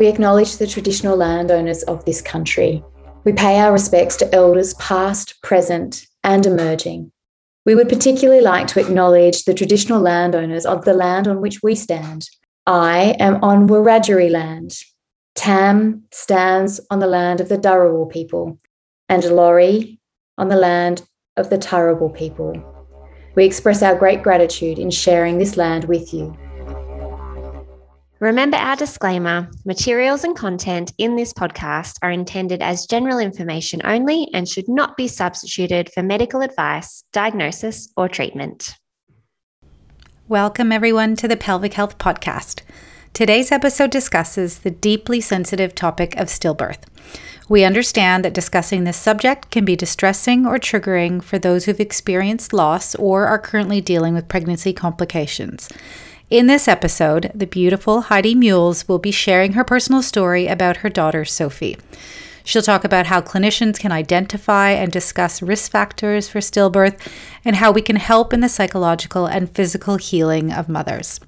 We acknowledge the traditional landowners of this country. We pay our respects to elders past, present, and emerging. We would particularly like to acknowledge the traditional landowners of the land on which we stand. I am on Wiradjuri land. Tam stands on the land of the Dharawal people, and Lori on the land of the Turrbal people. We express our great gratitude in sharing this land with you. Remember our disclaimer materials and content in this podcast are intended as general information only and should not be substituted for medical advice, diagnosis, or treatment. Welcome, everyone, to the Pelvic Health Podcast. Today's episode discusses the deeply sensitive topic of stillbirth. We understand that discussing this subject can be distressing or triggering for those who've experienced loss or are currently dealing with pregnancy complications. In this episode, the beautiful Heidi Mules will be sharing her personal story about her daughter, Sophie. She'll talk about how clinicians can identify and discuss risk factors for stillbirth and how we can help in the psychological and physical healing of mothers.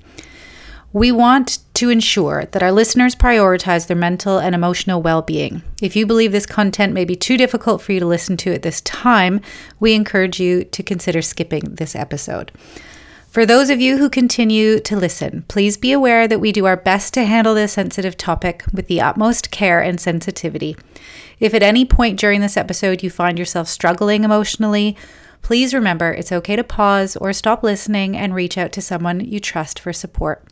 We want to ensure that our listeners prioritize their mental and emotional well being. If you believe this content may be too difficult for you to listen to at this time, we encourage you to consider skipping this episode. For those of you who continue to listen, please be aware that we do our best to handle this sensitive topic with the utmost care and sensitivity. If at any point during this episode you find yourself struggling emotionally, please remember it's okay to pause or stop listening and reach out to someone you trust for support.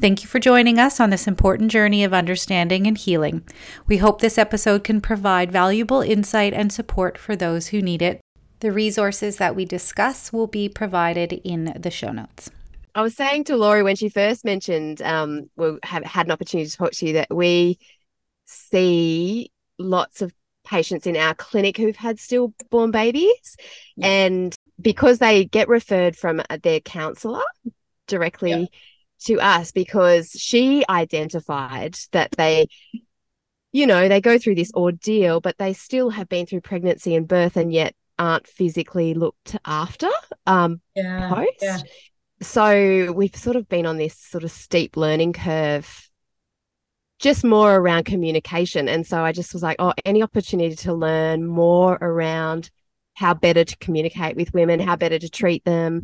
Thank you for joining us on this important journey of understanding and healing. We hope this episode can provide valuable insight and support for those who need it. The resources that we discuss will be provided in the show notes. I was saying to Lori when she first mentioned, um, we have had an opportunity to talk to you that we see lots of patients in our clinic who've had stillborn babies, yeah. and because they get referred from their counsellor directly yeah. to us, because she identified that they you know, they go through this ordeal, but they still have been through pregnancy and birth, and yet aren't physically looked after um, yeah, post. Yeah. So we've sort of been on this sort of steep learning curve, just more around communication. And so I just was like, oh, any opportunity to learn more around how better to communicate with women, how better to treat them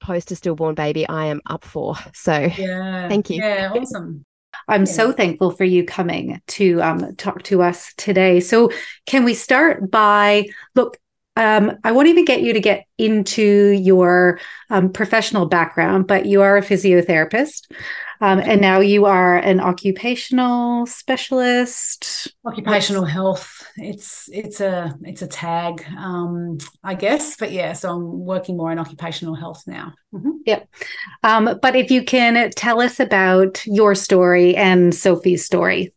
post a stillborn baby, I am up for. So yeah, thank you. Yeah, awesome. I'm yeah. so thankful for you coming to um, talk to us today. So, can we start by look? Um, I won't even get you to get into your um, professional background, but you are a physiotherapist. Um, and now you are an occupational specialist. Occupational health. It's it's a it's a tag, um, I guess. But yeah, so I'm working more in occupational health now. Mm-hmm. Yep. Um, but if you can tell us about your story and Sophie's story.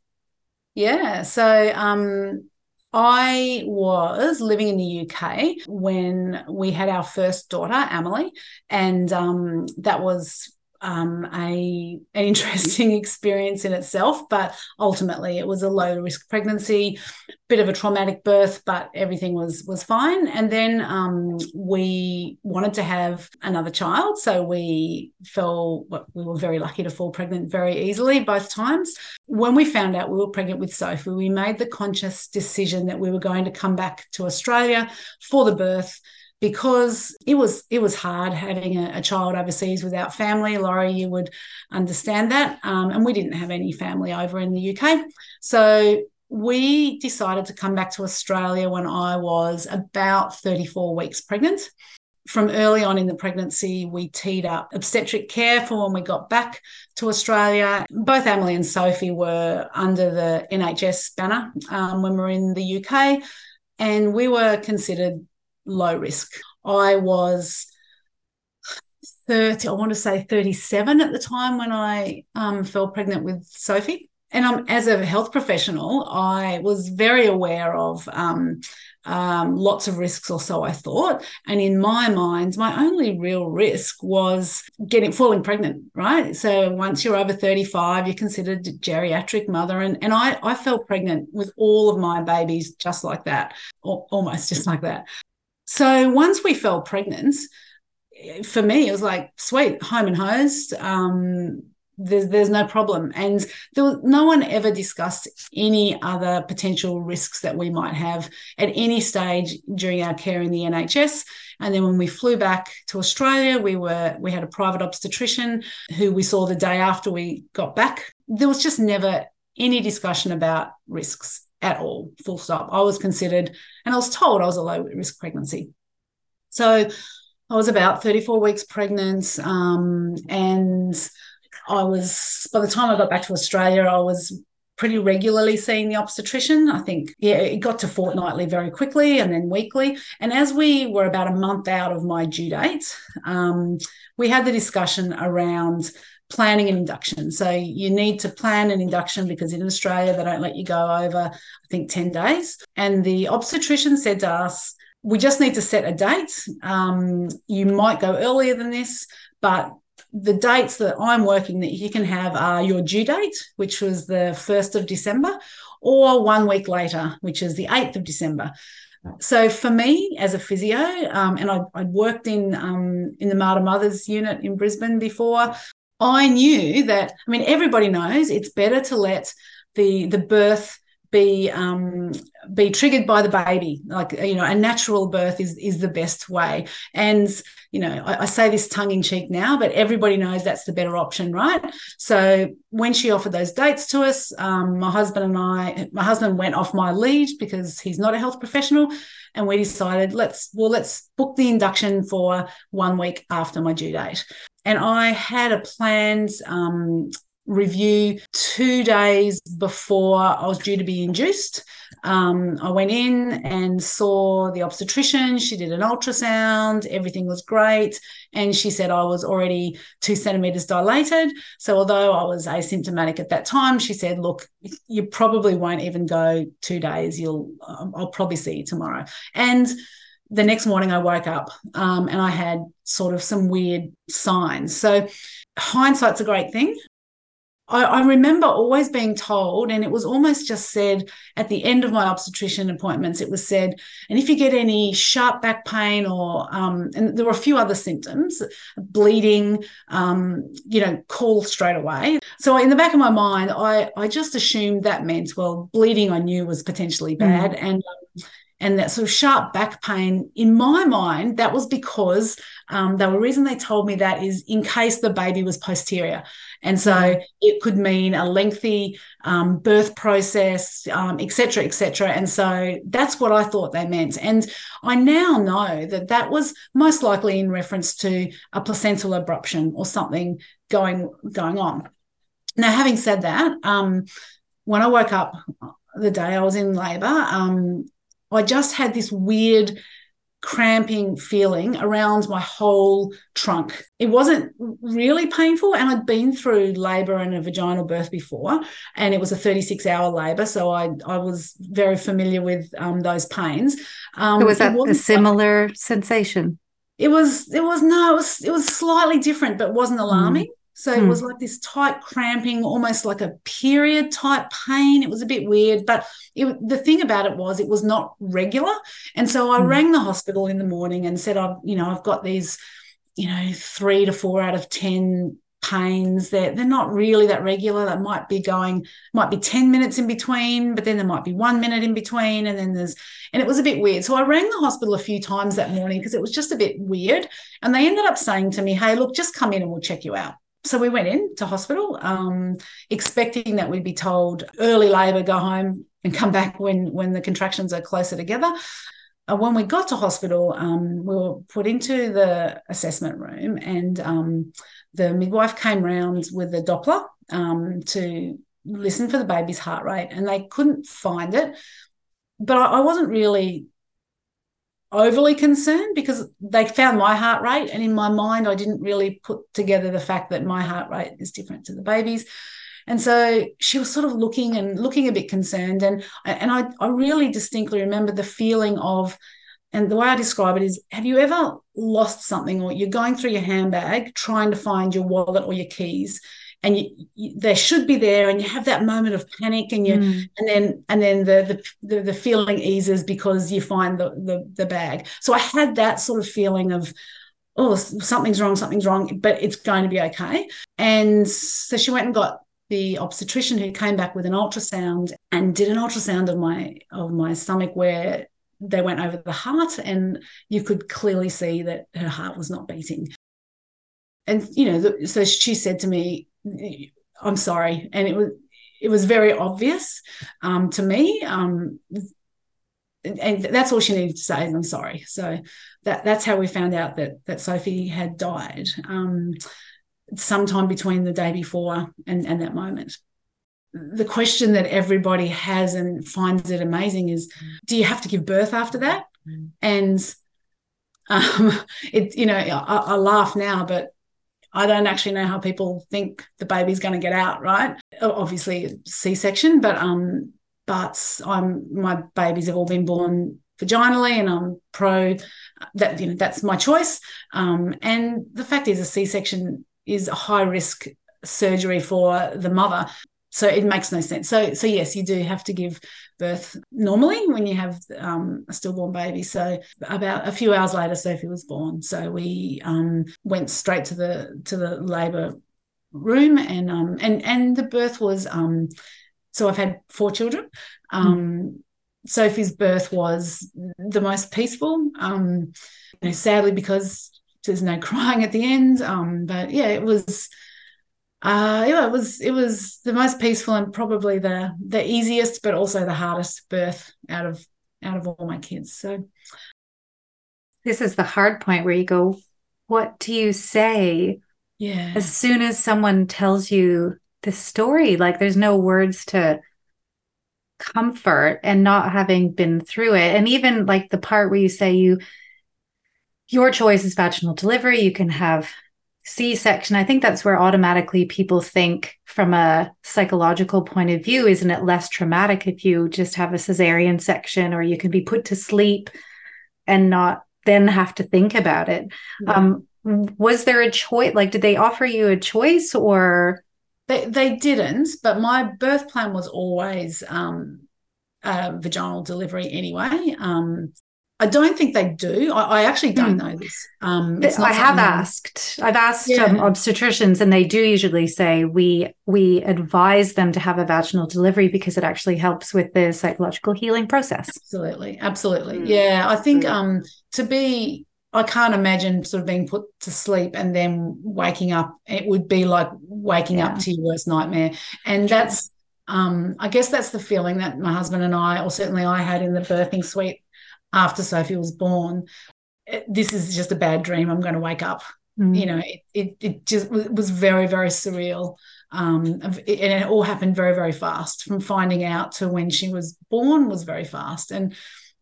Yeah. So um, I was living in the UK when we had our first daughter, Emily, and um, that was um, a an interesting experience in itself, but ultimately it was a low risk pregnancy, bit of a traumatic birth, but everything was was fine. And then um, we wanted to have another child, so we fell. We were very lucky to fall pregnant very easily both times. When we found out we were pregnant with Sophie, we made the conscious decision that we were going to come back to Australia for the birth because it was it was hard having a, a child overseas without family. Lori, you would understand that, um, and we didn't have any family over in the UK, so we decided to come back to Australia when I was about 34 weeks pregnant. From early on in the pregnancy, we teed up obstetric care for when we got back to Australia. Both Emily and Sophie were under the NHS banner um, when we were in the UK, and we were considered low risk. I was 30, I want to say 37 at the time when I um, fell pregnant with Sophie. And um, as a health professional, I was very aware of um, um, lots of risks, or so I thought. And in my mind, my only real risk was getting falling pregnant, right? So once you're over 35, you're considered a geriatric mother. And, and I, I fell pregnant with all of my babies just like that, almost just like that. So once we fell pregnant, for me, it was like, sweet, home and hosed. Um, there's there's no problem. And there was, no one ever discussed any other potential risks that we might have at any stage during our care in the NHS and then when we flew back to Australia we were we had a private obstetrician who we saw the day after we got back. There was just never any discussion about risks at all full stop I was considered and I was told I was a low risk pregnancy so I was about 34 weeks pregnant um, and I was, by the time I got back to Australia, I was pretty regularly seeing the obstetrician. I think, yeah, it got to fortnightly very quickly and then weekly. And as we were about a month out of my due date, um, we had the discussion around planning an induction. So you need to plan an induction because in Australia, they don't let you go over, I think, 10 days. And the obstetrician said to us, we just need to set a date. Um, you might go earlier than this, but the dates that I'm working that you can have are your due date, which was the 1st of December, or one week later, which is the 8th of December. So for me as a physio, um, and I, would worked in um, in the Mater Mothers unit in Brisbane before, I knew that. I mean, everybody knows it's better to let the the birth be um, be triggered by the baby. Like you know, a natural birth is is the best way. And you know, I, I say this tongue in cheek now, but everybody knows that's the better option, right? So when she offered those dates to us, um, my husband and I, my husband went off my lead because he's not a health professional, and we decided let's well let's book the induction for one week after my due date. And I had a planned um, review two days before I was due to be induced. Um, I went in and saw the obstetrician. She did an ultrasound. Everything was great. And she said I was already two centimeters dilated. So, although I was asymptomatic at that time, she said, Look, you probably won't even go two days. You'll, I'll probably see you tomorrow. And the next morning I woke up um, and I had sort of some weird signs. So, hindsight's a great thing. I, I, remember always being told, and it was almost just said at the end of my obstetrician appointments, it was said, and if you get any sharp back pain or, um, and there were a few other symptoms, bleeding, um, you know, call straight away. So in the back of my mind, I, I just assumed that meant, well, bleeding I knew was potentially bad. Mm. And um, and that sort of sharp back pain in my mind that was because um, the reason they told me that is in case the baby was posterior. And so mm. it could mean a lengthy um, birth process etc um, etc et and so that's what i thought they meant. And i now know that that was most likely in reference to a placental abruption or something going going on. Now having said that um, when i woke up the day I was in labor, um, I just had this weird cramping feeling around my whole trunk. It wasn't really painful, and I'd been through labor and a vaginal birth before, and it was a 36 hour labor, so I I was very familiar with um, those pains. Um, so was that a similar sensation? It was. It was no. It was. It was slightly different, but wasn't alarming. Mm. So hmm. it was like this tight cramping, almost like a period type pain. It was a bit weird, but it, the thing about it was it was not regular. And so I hmm. rang the hospital in the morning and said, I've, you know, I've got these, you know, three to four out of 10 pains. They're, they're not really that regular. That might be going, might be 10 minutes in between, but then there might be one minute in between. And then there's, and it was a bit weird. So I rang the hospital a few times that morning because it was just a bit weird. And they ended up saying to me, hey, look, just come in and we'll check you out so we went in to hospital, um, expecting that we'd be told early labour, go home and come back when when the contractions are closer together. Uh, when we got to hospital, um, we were put into the assessment room, and um, the midwife came round with a Doppler um, to listen for the baby's heart rate, and they couldn't find it. But I, I wasn't really overly concerned because they found my heart rate and in my mind i didn't really put together the fact that my heart rate is different to the baby's. And so she was sort of looking and looking a bit concerned and and i, I really distinctly remember the feeling of and the way I describe it is have you ever lost something or you're going through your handbag trying to find your wallet or your keys and you, you, they should be there and you have that moment of panic and you mm. and then and then the, the the feeling eases because you find the, the the bag so i had that sort of feeling of oh, something's wrong, something's wrong, but it's going to be okay. And so she went and got the obstetrician who came back with an ultrasound and did an ultrasound of my of my stomach where they went over the heart and you could clearly see that her heart was not beating and you know so she said to me i'm sorry. And it was it was very obvious um, to me um, and that's all she needed to say i'm sorry. So that that's how we found out that that sophie had died um, sometime between the day before and, and that moment. The question that everybody has and finds it amazing is do you have to give birth after that? Mm. and um, it you know I, I, laugh now but i don't actually know how people think the baby's going to get out right? Obviously c-section but um but i'm my babies have all been born vaginally and i'm pro that you know that's my choice. Um, and the fact is a c-section is a high risk surgery for the mother so it makes no sense. So so yes you do have to give birth normally when you have um, a stillborn baby. So about a few hours later sophie was born. So we um, went straight to the to the labor room and um and and the birth was um so i've had four children. Um mm. sophie's birth was the most peaceful. Um you know, sadly because there's no crying at the end um but yeah it was uh, yeah, it was it was the most peaceful and probably the the easiest, but also the hardest birth out of out of all my kids. So this is the hard point where you go, what do you say? Yeah. As soon as someone tells you the story, like there's no words to comfort and not having been through it. And even like the part where you say you your choice is vaginal delivery, you can have C section, I think that's where automatically people think from a psychological point of view, isn't it less traumatic if you just have a cesarean section or you can be put to sleep and not then have to think about it? Yeah. Um, was there a choice? Like, did they offer you a choice or? They, they didn't, but my birth plan was always um, vaginal delivery anyway. Um, I don't think they do. I, I actually don't mm. know this. Um, I have asked. I've asked yeah. um, obstetricians, and they do usually say we we advise them to have a vaginal delivery because it actually helps with the psychological healing process. Absolutely, absolutely. Mm. Yeah, I think mm. um, to be. I can't imagine sort of being put to sleep and then waking up. It would be like waking yeah. up to your worst nightmare, and that's. Um, I guess that's the feeling that my husband and I, or certainly I had in the birthing suite after Sophie was born, this is just a bad dream. I'm going to wake up. Mm. You know, it, it, it just was very, very surreal. Um, and it all happened very, very fast from finding out to when she was born was very fast. And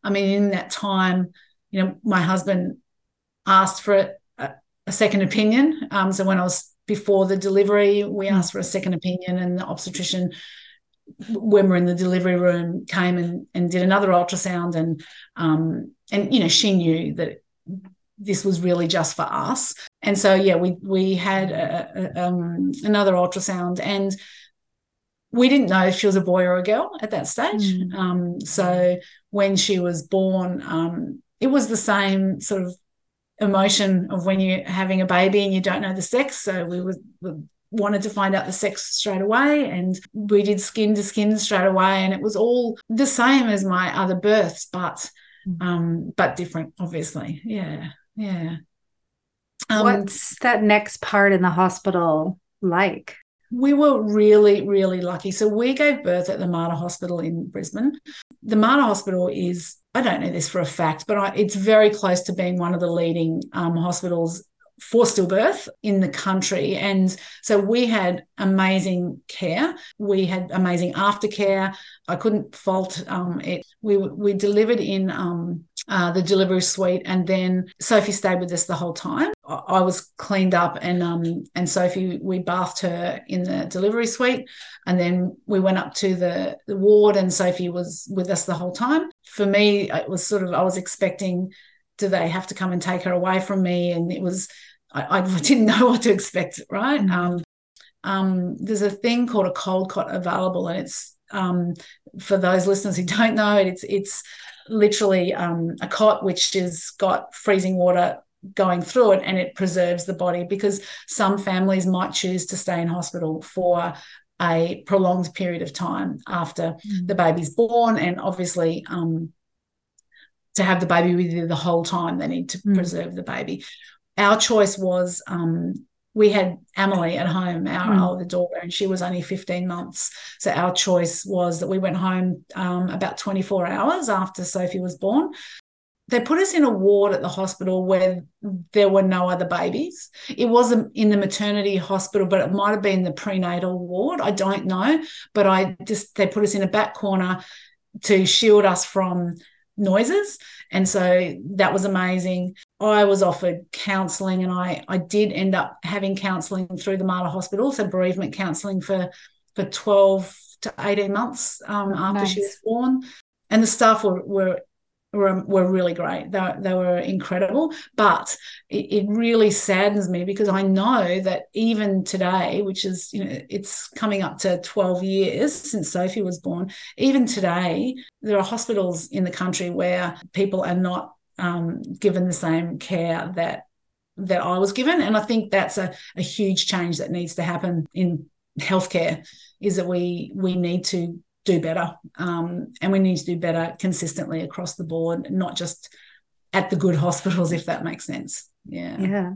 I mean, in that time, you know, my husband asked for a, a second opinion. Um, so when I was before the delivery, we mm. asked for a second opinion, and the obstetrician when we're in the delivery room came and, and did another ultrasound and um, and you know she knew that this was really just for us. And so yeah we we had a, a, um, another ultrasound and we didn't know if she was a boy or a girl at that stage. Mm. um, so when she was born um, it was the same sort of emotion of when you're having a baby and you don't know the sex. So we were, were wanted to find out the sex straight away and we did skin to skin straight away and it was all the same as my other births but mm. um but different obviously. Yeah yeah. Um, what's that next part in the hospital like? We were really really lucky. So we gave birth at the mater hospital in brisbane. The mater hospital is i don't know this for a fact but I, it's very close to being one of the leading um, hospitals for stillbirth in the country. And so we had amazing care. We had amazing aftercare. I couldn't fault um, it. We, we delivered in um, uh, the delivery suite, and then Sophie stayed with us the whole time. I, was cleaned up, and um, and Sophie we bathed her in the delivery suite, and then we went up to the, the ward, and Sophie was with us the whole time. For me, it was sort of I was expecting do they have to come and take her away from me? And it was I, I didn't know what to expect, right? Mm-hmm. Um, um, there's a thing called a cold cot available, and it's um, for those listeners who don't know it, it's it's literally um, a cot which has got freezing water going through it and it preserves the body because some families might choose to stay in hospital for a prolonged period of time after mm. the baby's born and obviously um, to have the baby with you the whole time they need to mm. preserve the baby our choice was um, we had Emily at home, our mm. older daughter, and she was only 15 months. So our choice was that we went home um, about 24 hours after Sophie was born they put us in a ward at the hospital where there were no other babies. It wasn't in the maternity hospital, but it might have been the prenatal ward. I don't know. But I just, they put us in a back corner to shield us from noises. And so that was amazing. I was offered counselling and I, I did end up having counselling through the Mater Hospital, so bereavement counselling for, for 12 to 18 months um, after nice. she was born. And the staff were, were were, were really great. They, they were incredible. But it, it, really saddens me because I know that even today, which is, you know, it's coming up to 12 years since Sophie was born, even today, there are hospitals in the country where people are not um, given the same care that that I was given. And I think that's a, a huge change that needs to happen in healthcare is that we we need to do better. Um, and we need to do better consistently across the board, not just at the good hospitals, if that makes sense. Yeah. Yeah.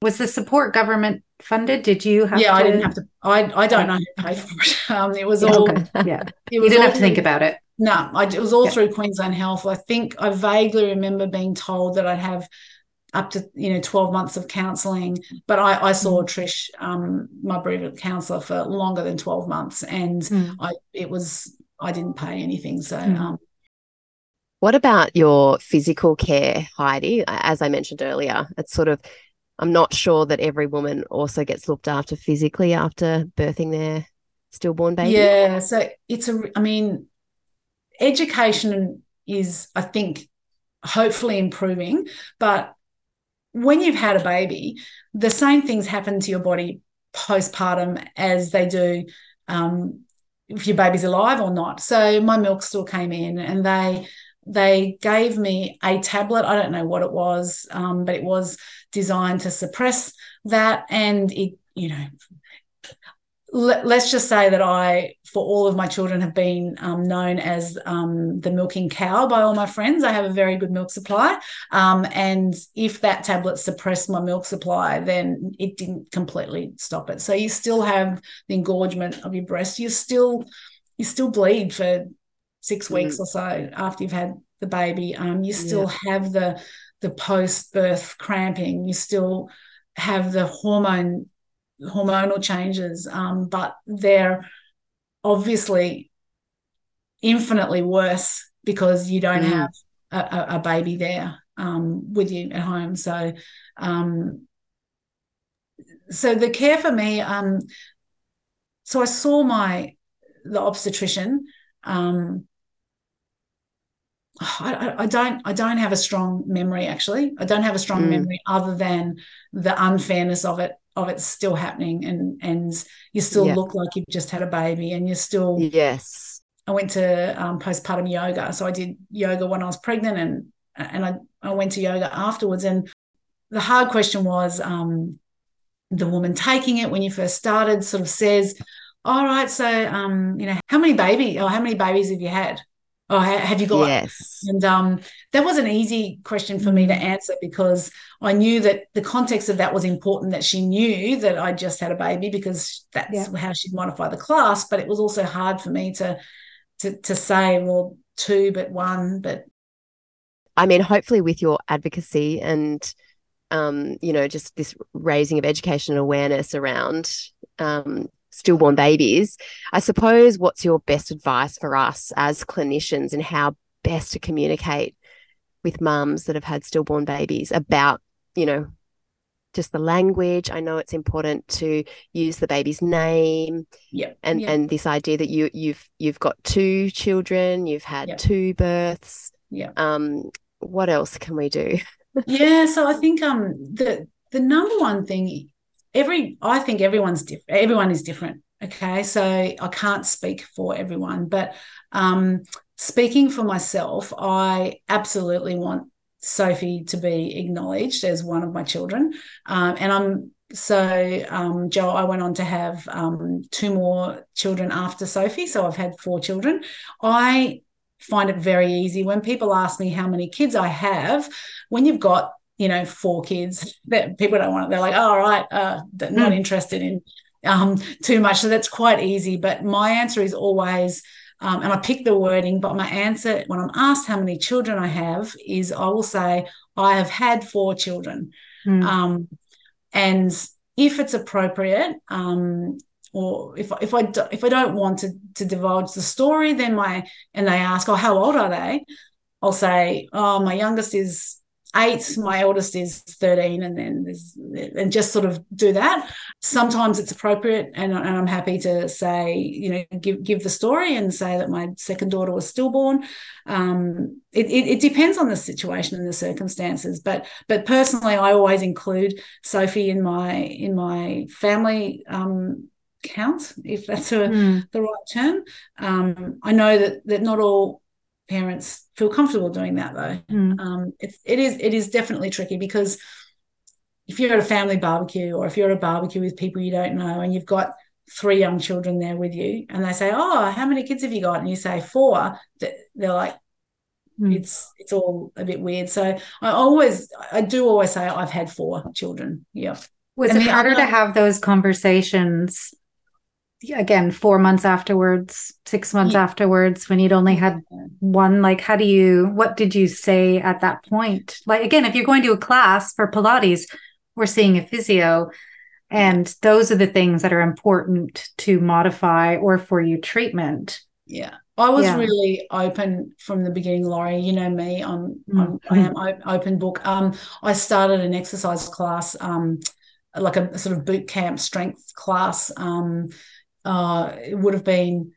Was the support government funded? Did you have Yeah, to... I didn't have to I I don't know who paid for it. Um, it was yeah, all okay. yeah. It was you didn't have to think about it. No, I, it was all yeah. through Queensland Health. I think I vaguely remember being told that I'd have up to you know 12 months of counseling but i, I saw mm. trish um, my bereavement counselor for longer than 12 months and mm. i it was i didn't pay anything so mm. um, what about your physical care heidi as i mentioned earlier it's sort of i'm not sure that every woman also gets looked after physically after birthing their stillborn baby yeah so it's a i mean education is i think hopefully improving but when you've had a baby, the same things happen to your body postpartum as they do um, if your baby's alive or not. So my milk still came in and they they gave me a tablet. I don't know what it was, um, but it was designed to suppress that. And it, you know, let, us just say that I, for all of my children, have been um, known as um, the milking cow by all my friends. I have a very good milk supply. Um, and if that tablet suppressed my milk supply, then it didn't completely stop it. So you still have the engorgement of your breast. You still, you still bleed for six mm. weeks or so after you've had the baby. Um, you still yeah. have the the post birth cramping. You still have the hormone hormonal changes, um, but they're obviously infinitely worse because you don't mm. have a, a, baby there um, with you at home. So, um, so the care for me. Um, so I saw my the obstetrician. Um, I, I, don't I don't have a strong memory actually. I don't have a strong mm. memory other than the unfairness of it of it's still happening and and you still yeah. look like you've just had a baby and you're still yes i went to um, postpartum yoga so i did yoga when i was pregnant and and i, I went to yoga afterwards and the hard question was um, the woman taking it when you first started sort of says all right so um, you know how many baby or how many babies have you had Oh, have you got? Yes. And um, that was an easy question for me to mm. answer because I knew that the context of that was important. That she knew that I just had a baby because that's yeah. how she'd modify the class. But it was also hard for me to to to say, well, two, but one, but. I mean, hopefully, with your advocacy and um, you know, just this raising of education and awareness around um, stillborn babies. I suppose what's your best advice for us as clinicians and how best to communicate with mums that have had stillborn babies about, you know, just the language. I know it's important to use the baby's name. Yeah. And yep. and this idea that you you've you've got two children, you've had yep. two births. Yeah. Um what else can we do? yeah, so I think um the the number one thing every I think everyone's different. Everyone is different. Okay, so I can't speak for everyone, but um, speaking for myself, I absolutely want Sophie to be acknowledged as one of my children. Um, and I'm so um, Joe, I went on to have um, two more children after Sophie. So I've had four children. I find it very easy when people ask me how many kids I have. When you've got you know four kids, that people don't want it. They're like, oh, all right, uh, not mm. interested in um, too much. So that's quite easy. But my answer is always. Um, and I pick the wording, but my answer when I'm asked how many children I have is I will say I have had four children. Mm. Um, and if it's appropriate, um, or if if I do, if I don't want to to divulge the story, then my and they ask, oh, how old are they? I'll say, oh, my youngest is eight, my eldest is 13, and then there's and just sort of do that. Sometimes it's appropriate, and, and I'm happy to say, you know, give give the story and say that my second daughter was stillborn. Um, it, it, it depends on the situation and the circumstances, but but personally, I always include Sophie in my in my family. Um, count if that's a, mm. the right term um, i know that that not all parents feel comfortable doing that though. Mm. Um, it's it is it is definitely tricky because if you're at a family barbecue or if you're at a barbecue with people you don't know and you've got three young children there with you and they say, "Oh, how many kids have you got?" and you say four, they're like, mm. "It's it's all a bit weird." So I always I do always say I've had four children. Yeah. Was and it harder to have those conversations again four months afterwards six months yeah. afterwards when you'd only had one like how do you what did you say at that point like again if you're going to a class for pilates we're seeing a physio and those are the things that are important to modify or for you treatment yeah I was yeah. really open from the beginning, Lori. You know me. I'm, mm-hmm. I'm I am open book. Um, I started an exercise class, um, like a, a, sort of boot camp strength class, um, uh, it would have been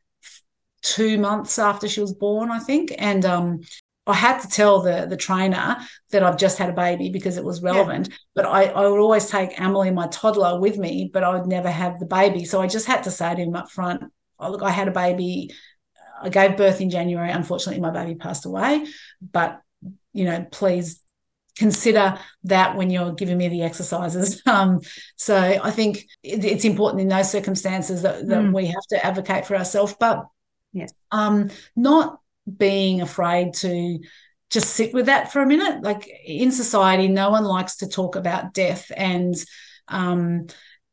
two months after she was born, I think. And um, I had to tell the the trainer that I've just had a baby because it was relevant. Yeah. But I, I would always take Emily, my toddler, with me, but I would never have the baby. So I just had to say to him up front, oh, look, I had a baby. I gave birth in January. Unfortunately, my baby passed away. But, you know, please consider that when you're giving me the exercises. Um, so I think it's important in those circumstances that, that mm. we have to advocate for ourselves, but yeah. um, not being afraid to just sit with that for a minute. Like in society, no one likes to talk about death and um,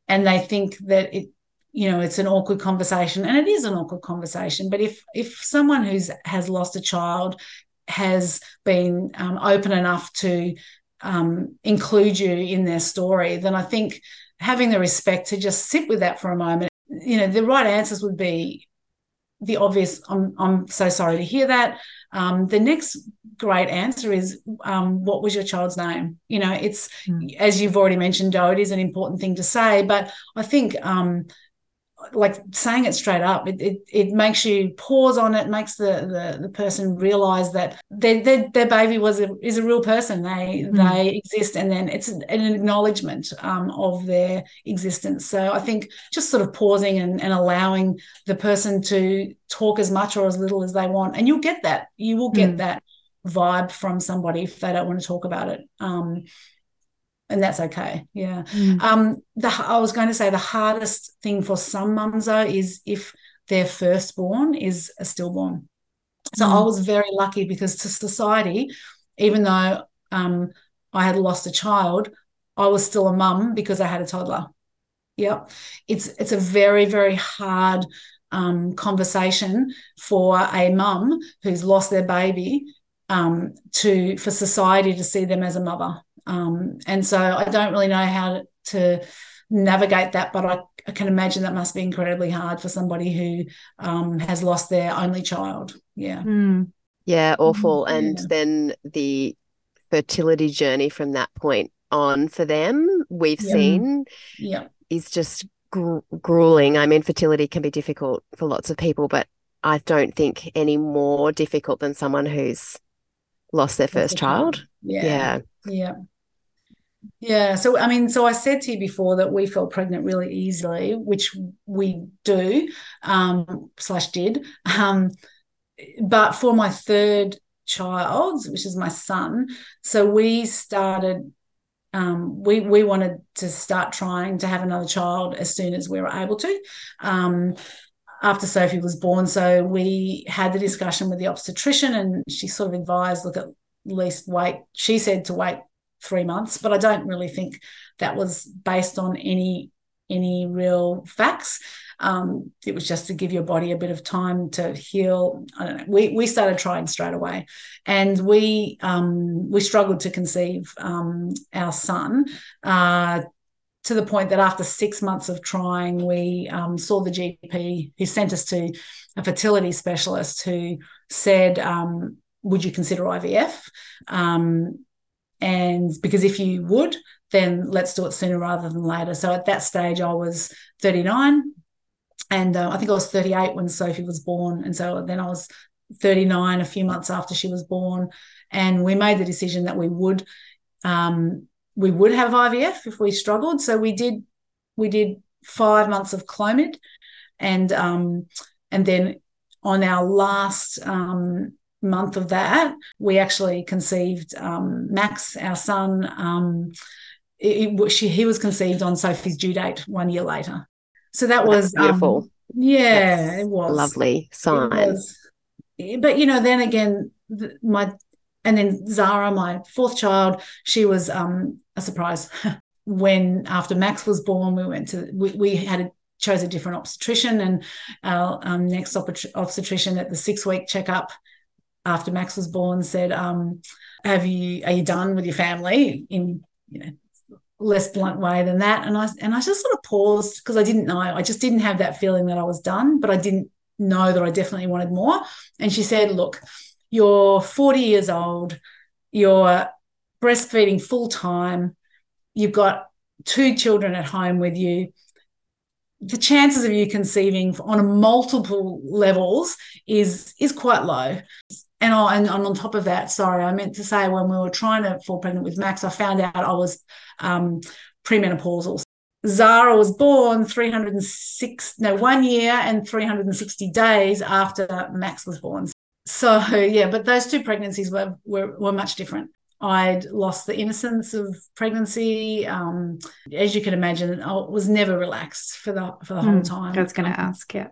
and they think that it you know it's an awkward conversation and it is an awkward conversation but if if someone who's has lost a child has been um, open enough to um, include you in their story, then I think having the respect to just sit with that for a moment, you know, the right answers would be the obvious. I'm I'm so sorry to hear that. Um, the next great answer is, um, what was your child's name? You know, it's mm. as you've already mentioned, Joe. It is an important thing to say, but I think um, like saying it straight up it, it, it makes you pause on it makes the the, the person realize that their, their, their baby was a, is a real person they mm. they exist and then it's an acknowledgement um, of their existence so i think just sort of pausing and, and allowing the person to talk as much or as little as they want and you'll get that you will get mm. that vibe from somebody if they don't want to talk about it um, and that's okay. Yeah. Mm. Um, the I was going to say the hardest thing for some mums though is if their firstborn is a stillborn. So mm. I was very lucky because to society, even though um, I had lost a child, I was still a mum because I had a toddler. Yep. It's it's a very, very hard um, conversation for a mum who's lost their baby um, to for society to see them as a mother. Um, and so I don't really know how to navigate that, but I, I, can imagine that must be incredibly hard for somebody who um, has lost their only child. Yeah. Mm. Yeah, awful. Mm, and yeah. then the fertility journey from that point on for them, we've yeah. seen yeah. is just gru- grueling. I mean, fertility can be difficult for lots of people, but I don't think any more difficult than someone who's lost their first child. Yeah. Yeah. Yeah. Yeah. So, I mean, so I said to you before that we felt pregnant really easily, which we do, um, slash did. Um, but for my third child, which is my son. So we started. Um, we we wanted to start trying to have another child as soon as we were able to. Um, after Sophie was born, so we had the discussion with the obstetrician, and she sort of advised, look at least wait. She said to wait three months, but I don't really think that was based on any any real facts. Um, it was just to give your body a bit of time to heal. I don't know. We we started trying straight away, and we um, we struggled to conceive um, our son. Uh, to the point that after six months of trying, we um, saw the GP who sent us to a fertility specialist who said, um, "Would you consider IVF?" Um, and because if you would, then let's do it sooner rather than later. So at that stage, I was 39, and uh, I think I was 38 when Sophie was born, and so then I was 39 a few months after she was born, and we made the decision that we would um, we would have IVF if we struggled. So we did we did five months of Clomid, and um, and then on our last um, month of that, we actually conceived um, Max, our son. Um, it, it, she, he was conceived on Sophie's due date one year later. So that was um, beautiful. yeah, That's it was lovely sign. But you know, then again, my and then Zara, my fourth child, she was um, a surprise. when after Max was born, we went to we, we had a chose a different obstetrician, and our um, next obstetrician at the six week checkup after Max was born said, um, "Have you are you done with your family?" In you know less blunt way than that, and I and I just sort of paused because I didn't know. I just didn't have that feeling that I was done, but I didn't know that I definitely wanted more. And she said, "Look, you're 40 years old, you're breastfeeding full time, you've got two children at home with you." the chances of you conceiving on multiple levels is is quite low and, and on top of that, sorry, I meant to say when we were trying to fall pregnant with Max, I found out I was um, premenopausal. Zara was born 306, no, one year and 360 days after Max was born. So yeah, but those two pregnancies were were, were much different. I'd lost the innocence of pregnancy. Um, as you can imagine, I was never relaxed for the for the mm, whole time. I was going to ask, yeah.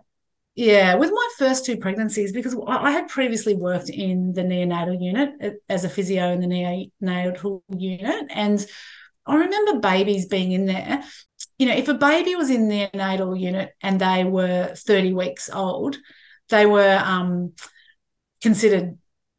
Yeah, with my first two pregnancies, because I had previously worked in the neonatal unit as a physio in the neonatal unit. And I remember babies being in there. You know, if a baby was in the neonatal unit and they were 30 weeks old, they were um, considered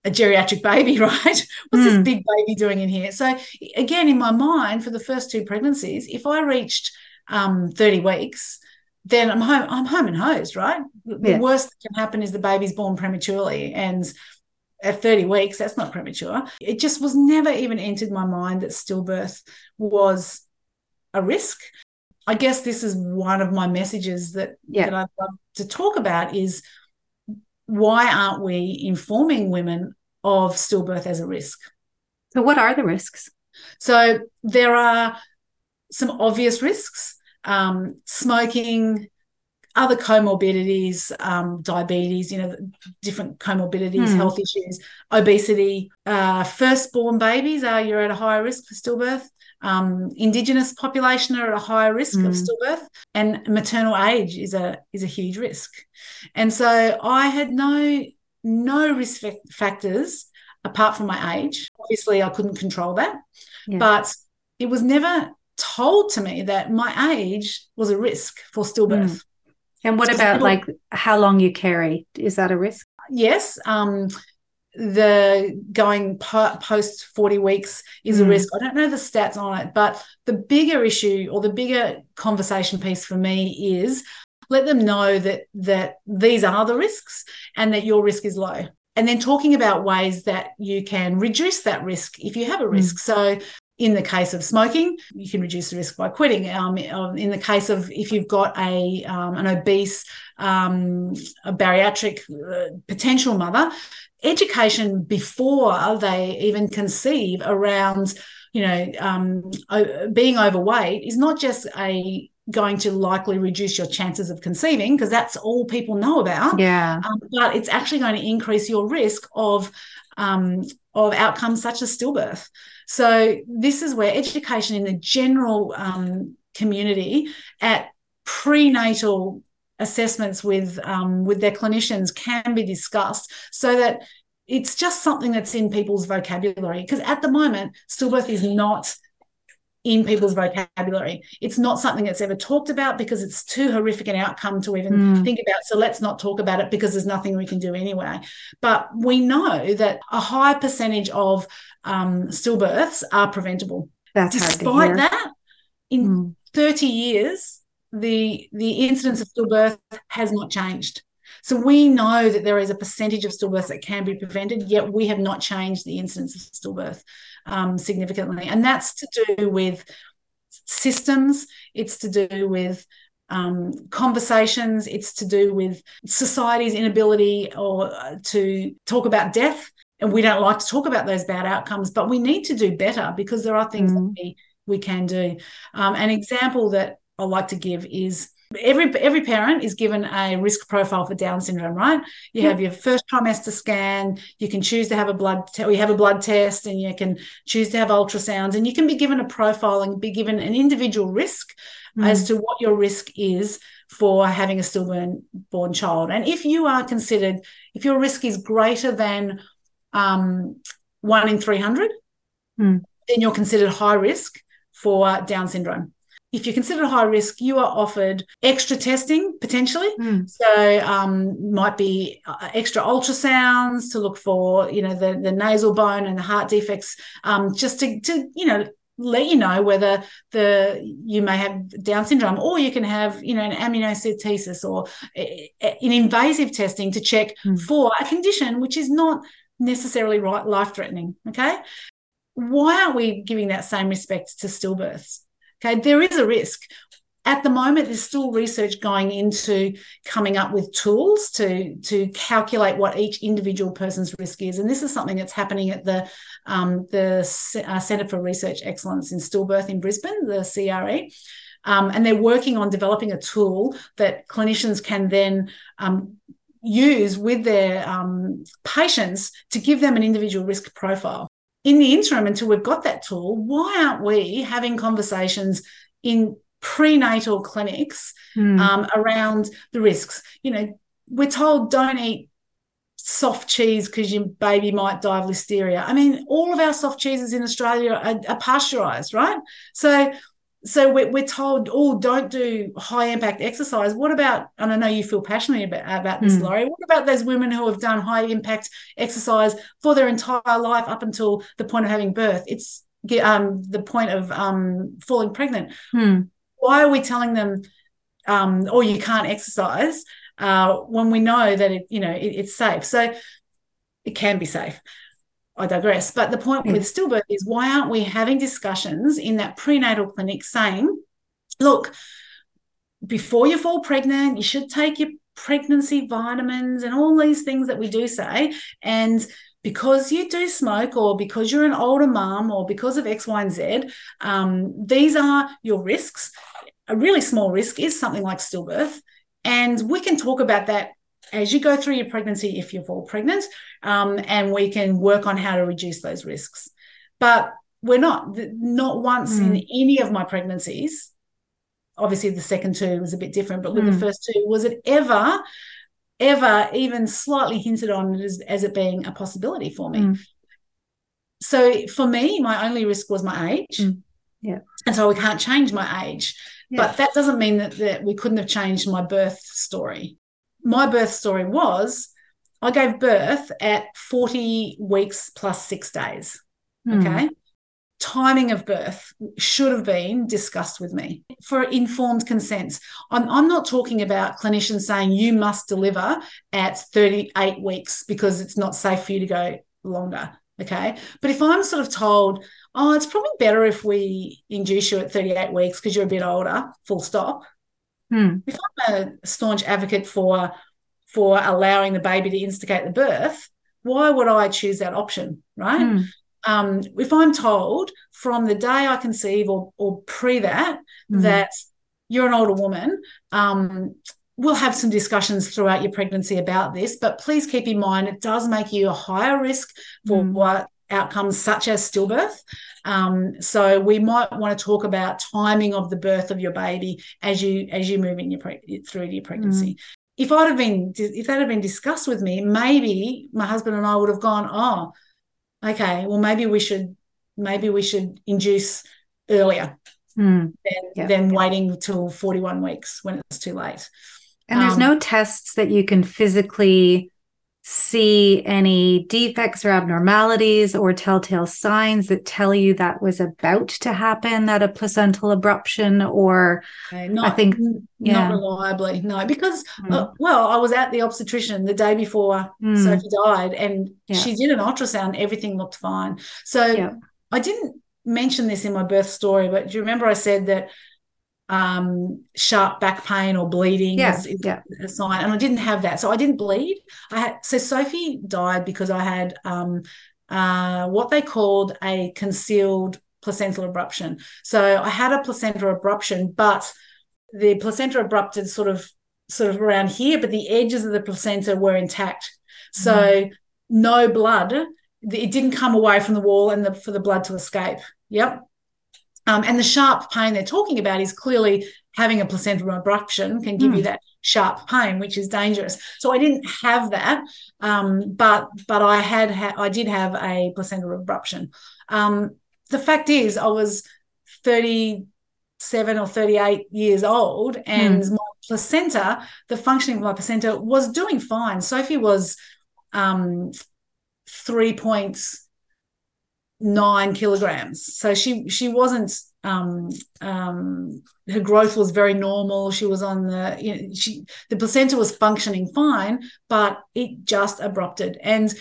a geriatric baby, right? What's mm. this hmm. big baby doing in here? So, again, in my mind, for the first two pregnancies, if I reached um, 30 weeks, then I'm home. I'm home and hosed, right? The yeah. worst that can happen is the baby's born prematurely, and at 30 weeks, that's not premature. It just was never even entered my mind that stillbirth was a risk. I guess this is one of my messages that, yeah. that I'd love to talk about is why aren't we informing women of stillbirth as a risk? So, what are the risks? So, there are some obvious risks um, smoking, other comorbidities, um, diabetes, you know, different comorbidities, mm. health issues, obesity. Uh, firstborn babies are you're at a higher risk for stillbirth. Um, indigenous population are at a higher risk mm. of hmm. stillbirth, and maternal age is a is a huge risk. And so I had no no risk factors apart from my age. Obviously, I couldn't control that, yeah. but it was never told to me that my age was a risk for stillbirth. Mm. And what about like how long you carry? Is that a risk? Yes. Um, the going po- post 40 weeks is mm. a risk. I don't know the stats on it, but the bigger issue or the bigger conversation piece for me is let them know that that these are the risks and that your risk is low. And then talking about ways that you can reduce that risk if you have a risk. Mm. So in the case of smoking, you can reduce the risk by quitting. Um, um, in the case of if you've got a um, an obese, um, a bariatric uh, potential mother, education before they even conceive around, you know, um, being overweight is not just a going to likely reduce your chances of conceiving because that's all people know about. Yeah. Um, but it's actually going to increase your risk of um, of outcomes such as stillbirth. So this is where education in the general um, community at prenatal assessments with um, with their clinicians can be discussed so that it's just something that's in people's vocabulary because at the moment stillbirth is not in people's vocabulary. It's not something that's ever talked about because it's too horrific an outcome to even mm. think about. So let's not talk about it because there's nothing we can do anyway. But we know that a high percentage of um, stillbirths are preventable. That's Despite that, in mm. 30 years, the the incidence of stillbirth has not changed. So we know that there is a percentage of stillbirths that can be prevented, yet we have not changed the incidence of stillbirth um, significantly. And that's to do with systems, it's to do with um, conversations, it's to do with society's inability or uh, to talk about death. And we don't like to talk about those bad outcomes, but we need to do better because there are things mm. that we, we can do. Um, an example that I like to give is every every parent is given a risk profile for Down syndrome, right? You have your first trimester scan. You can choose to have a blood. Te- we have a blood test, and you can choose to have ultrasounds, and you can be given a profile and be given an individual risk mm. as to what your risk is for having a stillborn born child. And if you are considered, if your risk is greater than um, one in three hundred, mm. then you're considered high risk for Down syndrome if you're considered high risk, you are offered extra testing potentially. Mm. So um, might be uh, extra ultrasounds to look for, you know, the, the nasal bone and the heart defects, um, just to, to, you know, let you know whether the you may have Down syndrome, or you can have, you know, an amniocentesis or an invasive testing to check mm. for a condition which is not necessarily right life threatening. Okay, why aren't we giving that same respect to stillbirths? Okay, there is a risk. At the moment, there's still research going into coming up with tools to, to calculate what each individual person's risk is. And this is something that's happening at the, um, the uh, Centre for Research Excellence in Stillbirth in Brisbane, the CRE. Um, and they're working on developing a tool that clinicians can then um, use with their um, patients to give them an individual risk profile in the interim, until we've got that tool, why aren't we having conversations in prenatal clinics mm. um, around the risks? You know, we're told don't eat soft cheese because your baby might die of listeria. I mean, all of our soft cheeses in Australia are, are pasteurized, right? So so we're, we're told, oh, don't do high impact exercise. What about, and I know you feel passionately about, about this, mm. Lori, what about those women who have done high impact exercise for their entire life up until the point of having birth? It's um, the point of um, falling pregnant. Mm. Why are we telling them, um, oh, you can't exercise uh, when we know that it, you know, it, it's safe? So it can be safe. I digress. But the point with stillbirth is why aren't we having discussions in that prenatal clinic saying, look, before you fall pregnant, you should take your pregnancy vitamins and all these things that we do say. And because you do smoke, or because you're an older mom, or because of X, Y, and Z, um, these are your risks. A really small risk is something like stillbirth. And we can talk about that as you go through your pregnancy if you fall pregnant, um, and we can work on how to reduce those risks. But we're not not once mm. in any of my pregnancies. Obviously, the second two was a bit different, but with mm. the first two, was it ever, ever even slightly hinted on as, as it being a possibility for me? Mm. So for me, my only risk was my age. Mm. Yeah. And so we can't change my age. Yeah. But that doesn't mean that, that we couldn't have changed my birth story my birth story was I gave birth at 40 weeks plus six days. Mm. Okay. Timing of birth should have been discussed with me for informed consent. I'm, I'm not talking about clinicians saying you must deliver at 38 weeks because it's not safe for you to go longer. Okay. But if I'm sort of told, oh, it's probably better if we induce you at 38 weeks because you're a bit older, full stop. Hmm. If I'm a staunch advocate for for allowing the baby to instigate the birth, why would I choose that option? Right. Hmm. Um, if I'm told from the day I conceive or, or pre that, mm. that you're an older woman, um, we'll have some discussions throughout your pregnancy about this, but please keep in mind it does make you a higher risk for Mm. what outcomes such as stillbirth. Um, so we might want to talk about timing of the birth of your baby as you as you move in your pre- through your pregnancy. If I'd have been if that had been discussed with me, maybe my husband and I would have gone, oh, okay, well maybe we should maybe we should induce earlier Mm. than, Yeah. than waiting till 41 weeks when it's too late. And there's Um, no tests that you can physically see any defects or abnormalities or telltale signs that tell you that was about to happen, that a placental abruption or Okay, Not, think- n- yeah. not reliably, no, because Mm. uh, well, I was at the obstetrician the day before Mm. Sophie died, and Yeah. she did an ultrasound. Everything looked fine. So Yeah. I didn't mention this in my birth story, but do you remember I said that um, sharp back pain or bleeding Yeah, is, is yeah. a sign, and I didn't have that, so I didn't bleed. I had so Sophie died because I had um, uh, what they called a concealed placental abruption. So I had a placenta abruption, but the placenta abrupted sort of sort of around here, but the edges of the placenta were intact. So no blood. It didn't come away from the wall and the, for the blood to escape. Yep. Um, and the sharp pain they're talking about is clearly having a placental abruption can give Hmm. you that sharp pain, which is dangerous. So I didn't have that, um, but but I had ha- I did have a placental abruption. Um, the fact is, I was thirty seven or thirty eight years old, and my placenta, the functioning of my placenta, was doing fine. Sophie was um, three points nine kilograms. So she she wasn't um um her growth was very normal. She was on the you know, she the placenta was functioning fine, but it just abrupted. And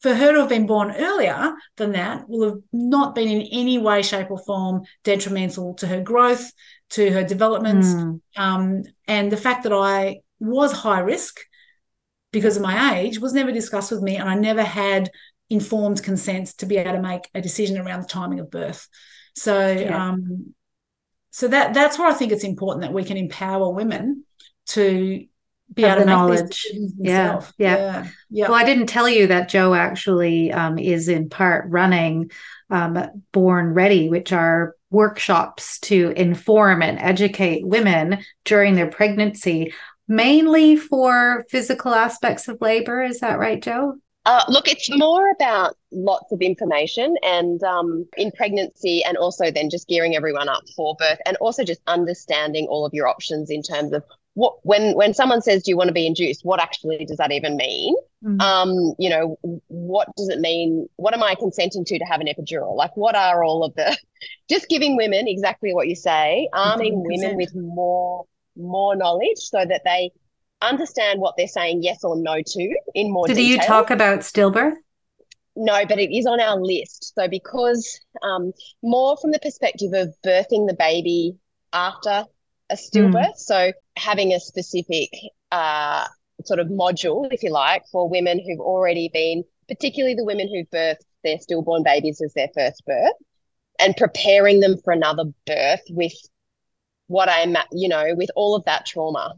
for her to have been born earlier than that will have not been in any way, shape, or form detrimental to her growth, to her development. Mm. Um, and the fact that I was high risk because of my age was never discussed with me, and I never had informed consent to be able to make a decision around the timing of birth. So, Yeah. um, so that that's where I think it's important that we can empower women to be able to make knowledge. Yeah, themselves. yeah. yeah, yeah. Well, I didn't tell you that Joe actually um, is in part running um, Born Ready, which are workshops to inform and educate women during their pregnancy, mainly for physical aspects of labor. Is that right, Joe? Uh, look, it's more about lots of information and um, in pregnancy, and also then just gearing everyone up for birth, and also just understanding all of your options in terms of what when when someone says, "Do you want to be induced?" What actually does that even mean? Mhm. Um, you know, what does it mean? What am I consenting to to have an epidural? Like, what are all of the? Just giving women exactly what you say, arming women with more more knowledge so that they understand what they're saying yes or no to in more So, do you talk about stillbirth? No, but it is on our list. So because um, more from the perspective of birthing the baby after a stillbirth, so having a specific uh, sort of module, if you like, for women who've already been, particularly the women who've birthed their stillborn babies as their first birth, and preparing them for another birth with what I'm, you know, with all of that trauma,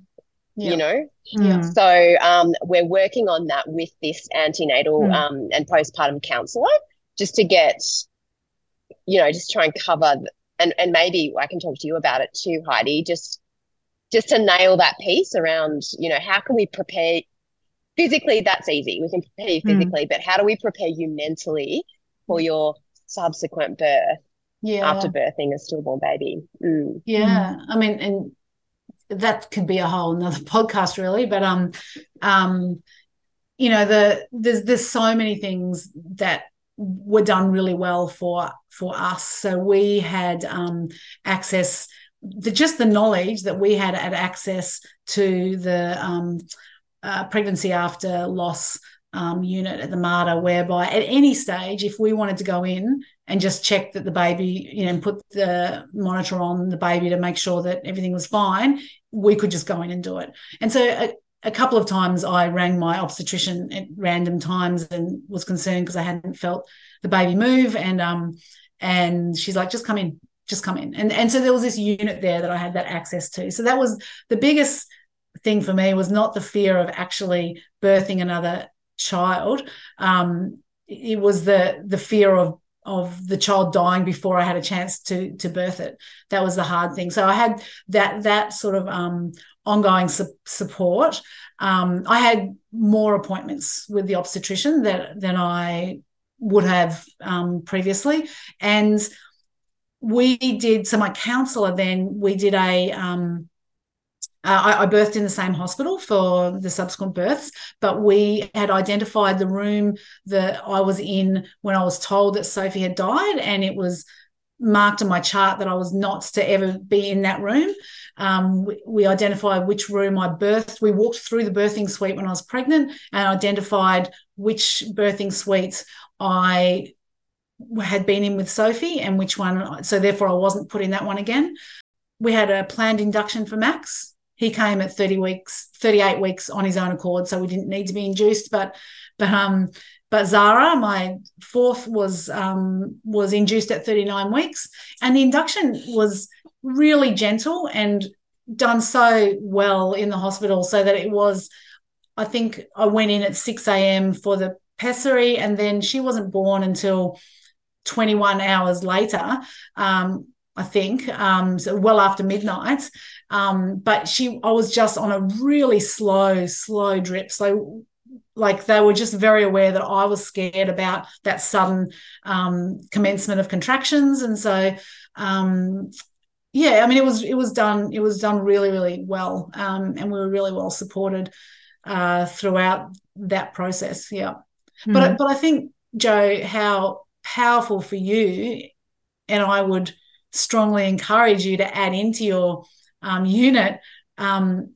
Yeah. you know. Yeah. Mm. So um, we're working on that with this antenatal Mm. um, and postpartum counselor, just to get, you know, just try and cover, th- and and maybe I can talk to you about it too, Heidi. Just just to nail that piece around, you know, how can we prepare physically? That's easy. We can prepare you Mm. physically, but how do we prepare you mentally for your subsequent birth yeah. after birthing a stillborn baby? Mm. Yeah, I mean, and that could be a whole another podcast, really. But um, um, you know, the there's there's so many things that were done really well for for us. So we had um access, the just the knowledge that we had at access to the um uh, pregnancy after loss um, unit at the Mater, whereby at any stage, if we wanted to go in and just check that the baby, you know, put the monitor on the baby to make sure that everything was fine, we could just go in and do it. And so a, a couple of times I rang my obstetrician at random times and was concerned because I hadn't felt the baby move. And um, and she's like, just come in, just come in. And and so there was this unit there that I had that access to. So that was the biggest thing for me was not the fear of actually birthing another child. Um, it was the the fear of of the child dying before I had a chance to to birth it. That was the hard thing. So I had that that sort of um, ongoing su- support. Um, I had more appointments with the obstetrician that than I would have um, previously, and we did. So my counsellor then we did a um, uh, I, I, birthed in the same hospital for the subsequent births, but we had identified the room that I was in when I was told that Sophie had died, and it was marked on my chart that I was not to ever be in that room. Um, we, we, identified which room I birthed. We walked through the birthing suite when I was pregnant and identified which birthing suite I had been in with Sophie and which one. So therefore, I wasn't put in that one again. We had a planned induction for Max he came at 30 weeks 38 weeks on his own accord so we didn't need to be induced but but um but Zara, my fourth, was um, was induced at 39 weeks, and the induction was really gentle and done so well in the hospital, so that it was. I think I went in at 6 a.m. for the pessary, and then she wasn't born until 21 hours later. Um, I think, um, so well after midnight. Um, but she, I was just on a really slow, slow drip. So, like they were just very aware that I was scared about that sudden um, commencement of contractions, and so um, yeah, I mean it was it was done it was done really really well, um, and we were really well supported uh, throughout that process. Yeah, mm. but but I think Joe, how powerful for you, and I would strongly encourage you to add into your um, unit. Um,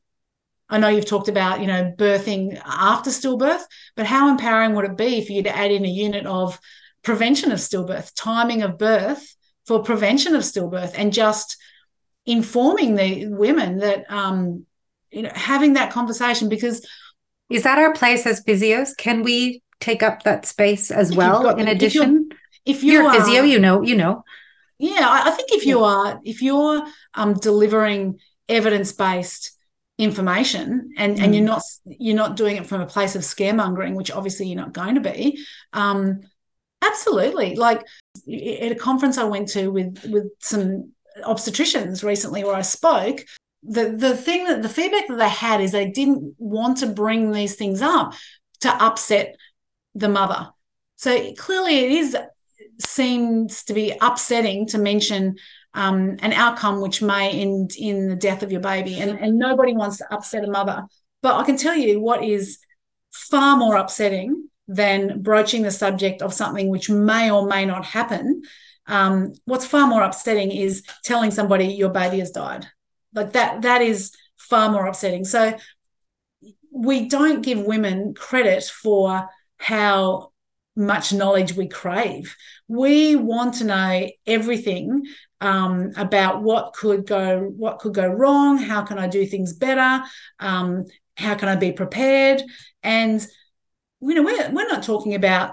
I know you've talked about, you know, birthing after stillbirth, but how empowering would it be for you to add in a unit of prevention of stillbirth, timing of birth for prevention of stillbirth, and just informing the women that, um, you know, having that conversation because. Is that our place as physios? Can we take up that space as well? Got, in addition, if you're, if you're a physio, you know, you know. Yeah, I, I think if you are if you're um, delivering evidence based information and mm. and you're mm. not you're not doing it from a place of scaremongering, which obviously you're not going to be. Um, absolutely, like at a conference I went to with with some obstetricians recently where I spoke. The the thing that the feedback that they had is they didn't want to bring these things up to upset the mother. So clearly it is seems to be upsetting to mention um, an outcome which may end in the death of your baby. And, and nobody wants to upset a mother. But I can tell you what is far more upsetting than broaching the subject of something which may or may not happen. Um, what's far more upsetting is telling somebody your baby has died. Like that, that is far more upsetting. So we don't give women credit for how much knowledge we crave. We want to know everything um, about what could go what could go wrong. How can I do things better? Um, how can I be prepared? And you know, we're we're not talking about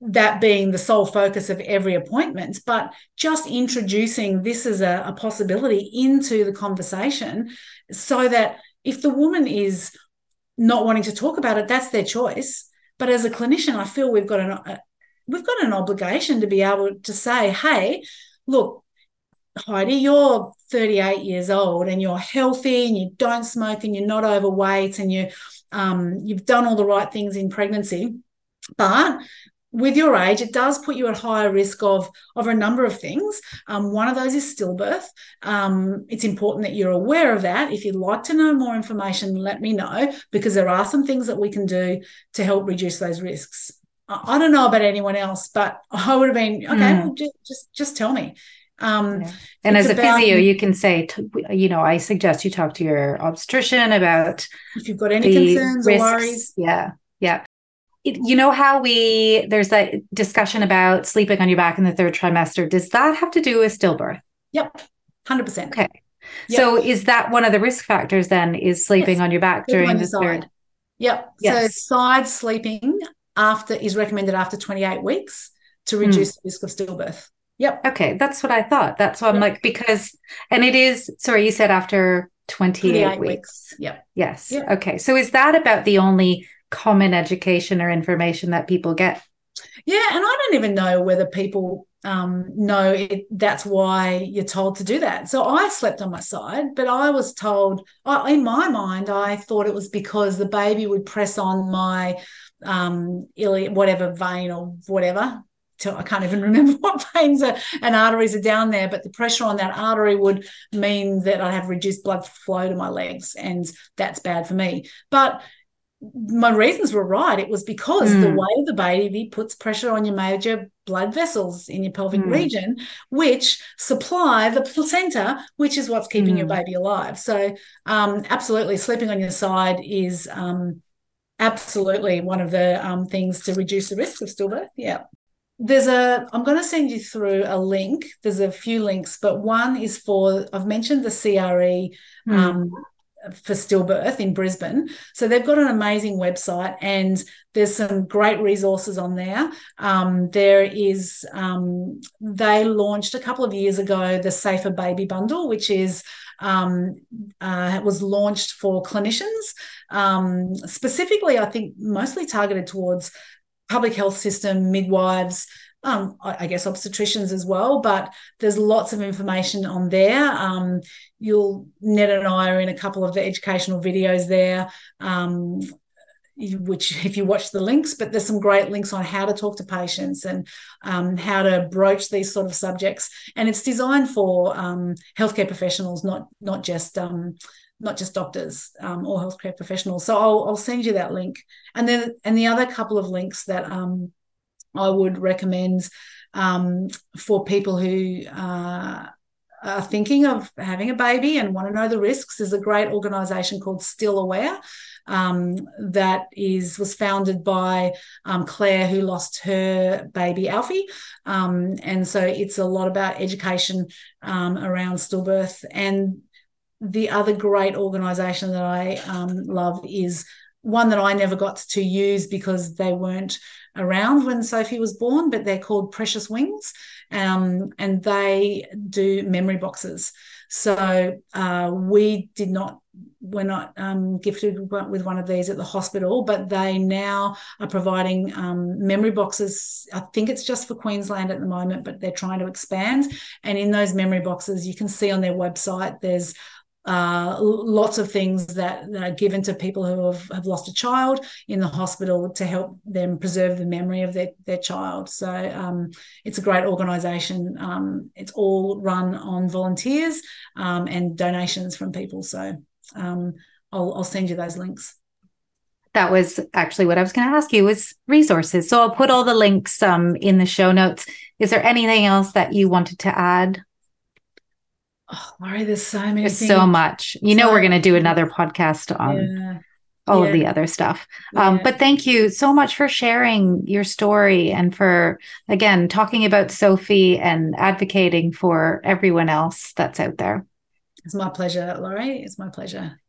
that being the sole focus of every appointment, but just introducing this as a, a possibility into the conversation so that if the woman is not wanting to talk about it, that's their choice but as a clinician, I feel we've got an uh, we've got an obligation to be able to say, hey, look, Heidi, you're 38 years old and you're healthy and you don't smoke and you're not overweight and you um, you've done all the right things in pregnancy, but with your age, it does put you at higher risk of, of a number of things. Um, one of those is stillbirth. Um, it's important that you're aware of that. If you'd like to know more information, let me know because there are some things that we can do to help reduce those risks. I, I don't know about anyone else, but I would have been okay. Mm. Well, just, just just tell me. Um, yeah. And as a about, physio, you can say, you know, I suggest you talk to your obstetrician about if you've got any concerns risks. or worries. Yeah, yeah you know how we there's that discussion about sleeping on your back in the third trimester does that have to do with stillbirth yep 100% okay yep. so is that one of the risk factors then is sleeping yes. on your back during the third yep yes. so side sleeping after is recommended after 28 weeks to hmm. reduce mm. the risk of stillbirth Yep. Okay, that's what I thought. That's what I'm like because, and it is. Sorry, you said after 28, weeks. weeks. Yep. Yes. Yep. Okay. So is that about the only common education or information that people get? Yeah, and I don't even know whether people um, know it, that's why you're told to do that. So I slept on my side, but I was told, I, in my mind, I thought it was because the baby would press on my um, ili- whatever vein or whatever. To, I can't even remember what veins are, and arteries are down there, but the pressure on that artery would mean that I have reduced blood flow to my legs, and that's bad for me. But my reasons were right. It was because mm. the hmm. way the baby puts pressure on your major blood vessels in your pelvic mm. region, which supply the placenta, which is what's keeping mm. your hmm. baby alive. So, um, absolutely, sleeping on your side is um, absolutely one of the um, things to reduce the risk of stillbirth. Yeah. There's a, I'm going to send you through a link. There's a few links, but one is for, I've mentioned the CRE hmm for stillbirth in Brisbane. So they've got an amazing website and there's some great resources on there. Um, there is, um, they launched a couple of years ago the Safer Baby Bundle, which is um, uh, was launched for clinicians, um, specifically, I think, mostly targeted towards public health system, midwives, um, I, guess obstetricians as well, but there's lots of information on there. Um, you'll Ned and I are in a couple of the educational videos there. Um, which if you watch the links but there's some great links on how to talk to patients and um, how to broach these sort of subjects and it's designed for um, healthcare professionals not not just um, not just doctors um, or healthcare professionals so I'll, I'll send you that link and then and the other couple of links that um, I would recommend um, for people who uh, are thinking of having a baby and want to know the risks. is a great organisation called Still Aware um, that is was founded by um, Claire, who lost her baby Alfie, um, and so it's a lot about education um, around stillbirth. And the other great organisation that I um, love is one that I never got to use because they weren't around when Sophie was born, but they're called Precious Wings, um, and they do memory boxes. So uh, we did not, we're not um, gifted with one of these at the hospital, but they now are providing um, memory boxes. I think it's just for Queensland at the moment, but they're trying to expand. And in those memory boxes, you can see on their website, there's uh, lots of things that, that, are given to people who have, have lost a child in the hospital to help them preserve the memory of their, their child. So um, it's a great organisation. Um, it's all run on volunteers um, and donations from people. So um, I'll, I'll send you those links that was actually what I was going to ask you was resources. So I'll put all the links um, in the show notes. Is there anything else that you wanted to add? Oh, Lori, there's so many. There's so much. You know, we're going to do another podcast on yeah. all yeah. of the other stuff. Um, yeah. But thank you so much for sharing your story and for again talking about Sophie and advocating for everyone else that's out there. It's my pleasure, Lori. It's my pleasure.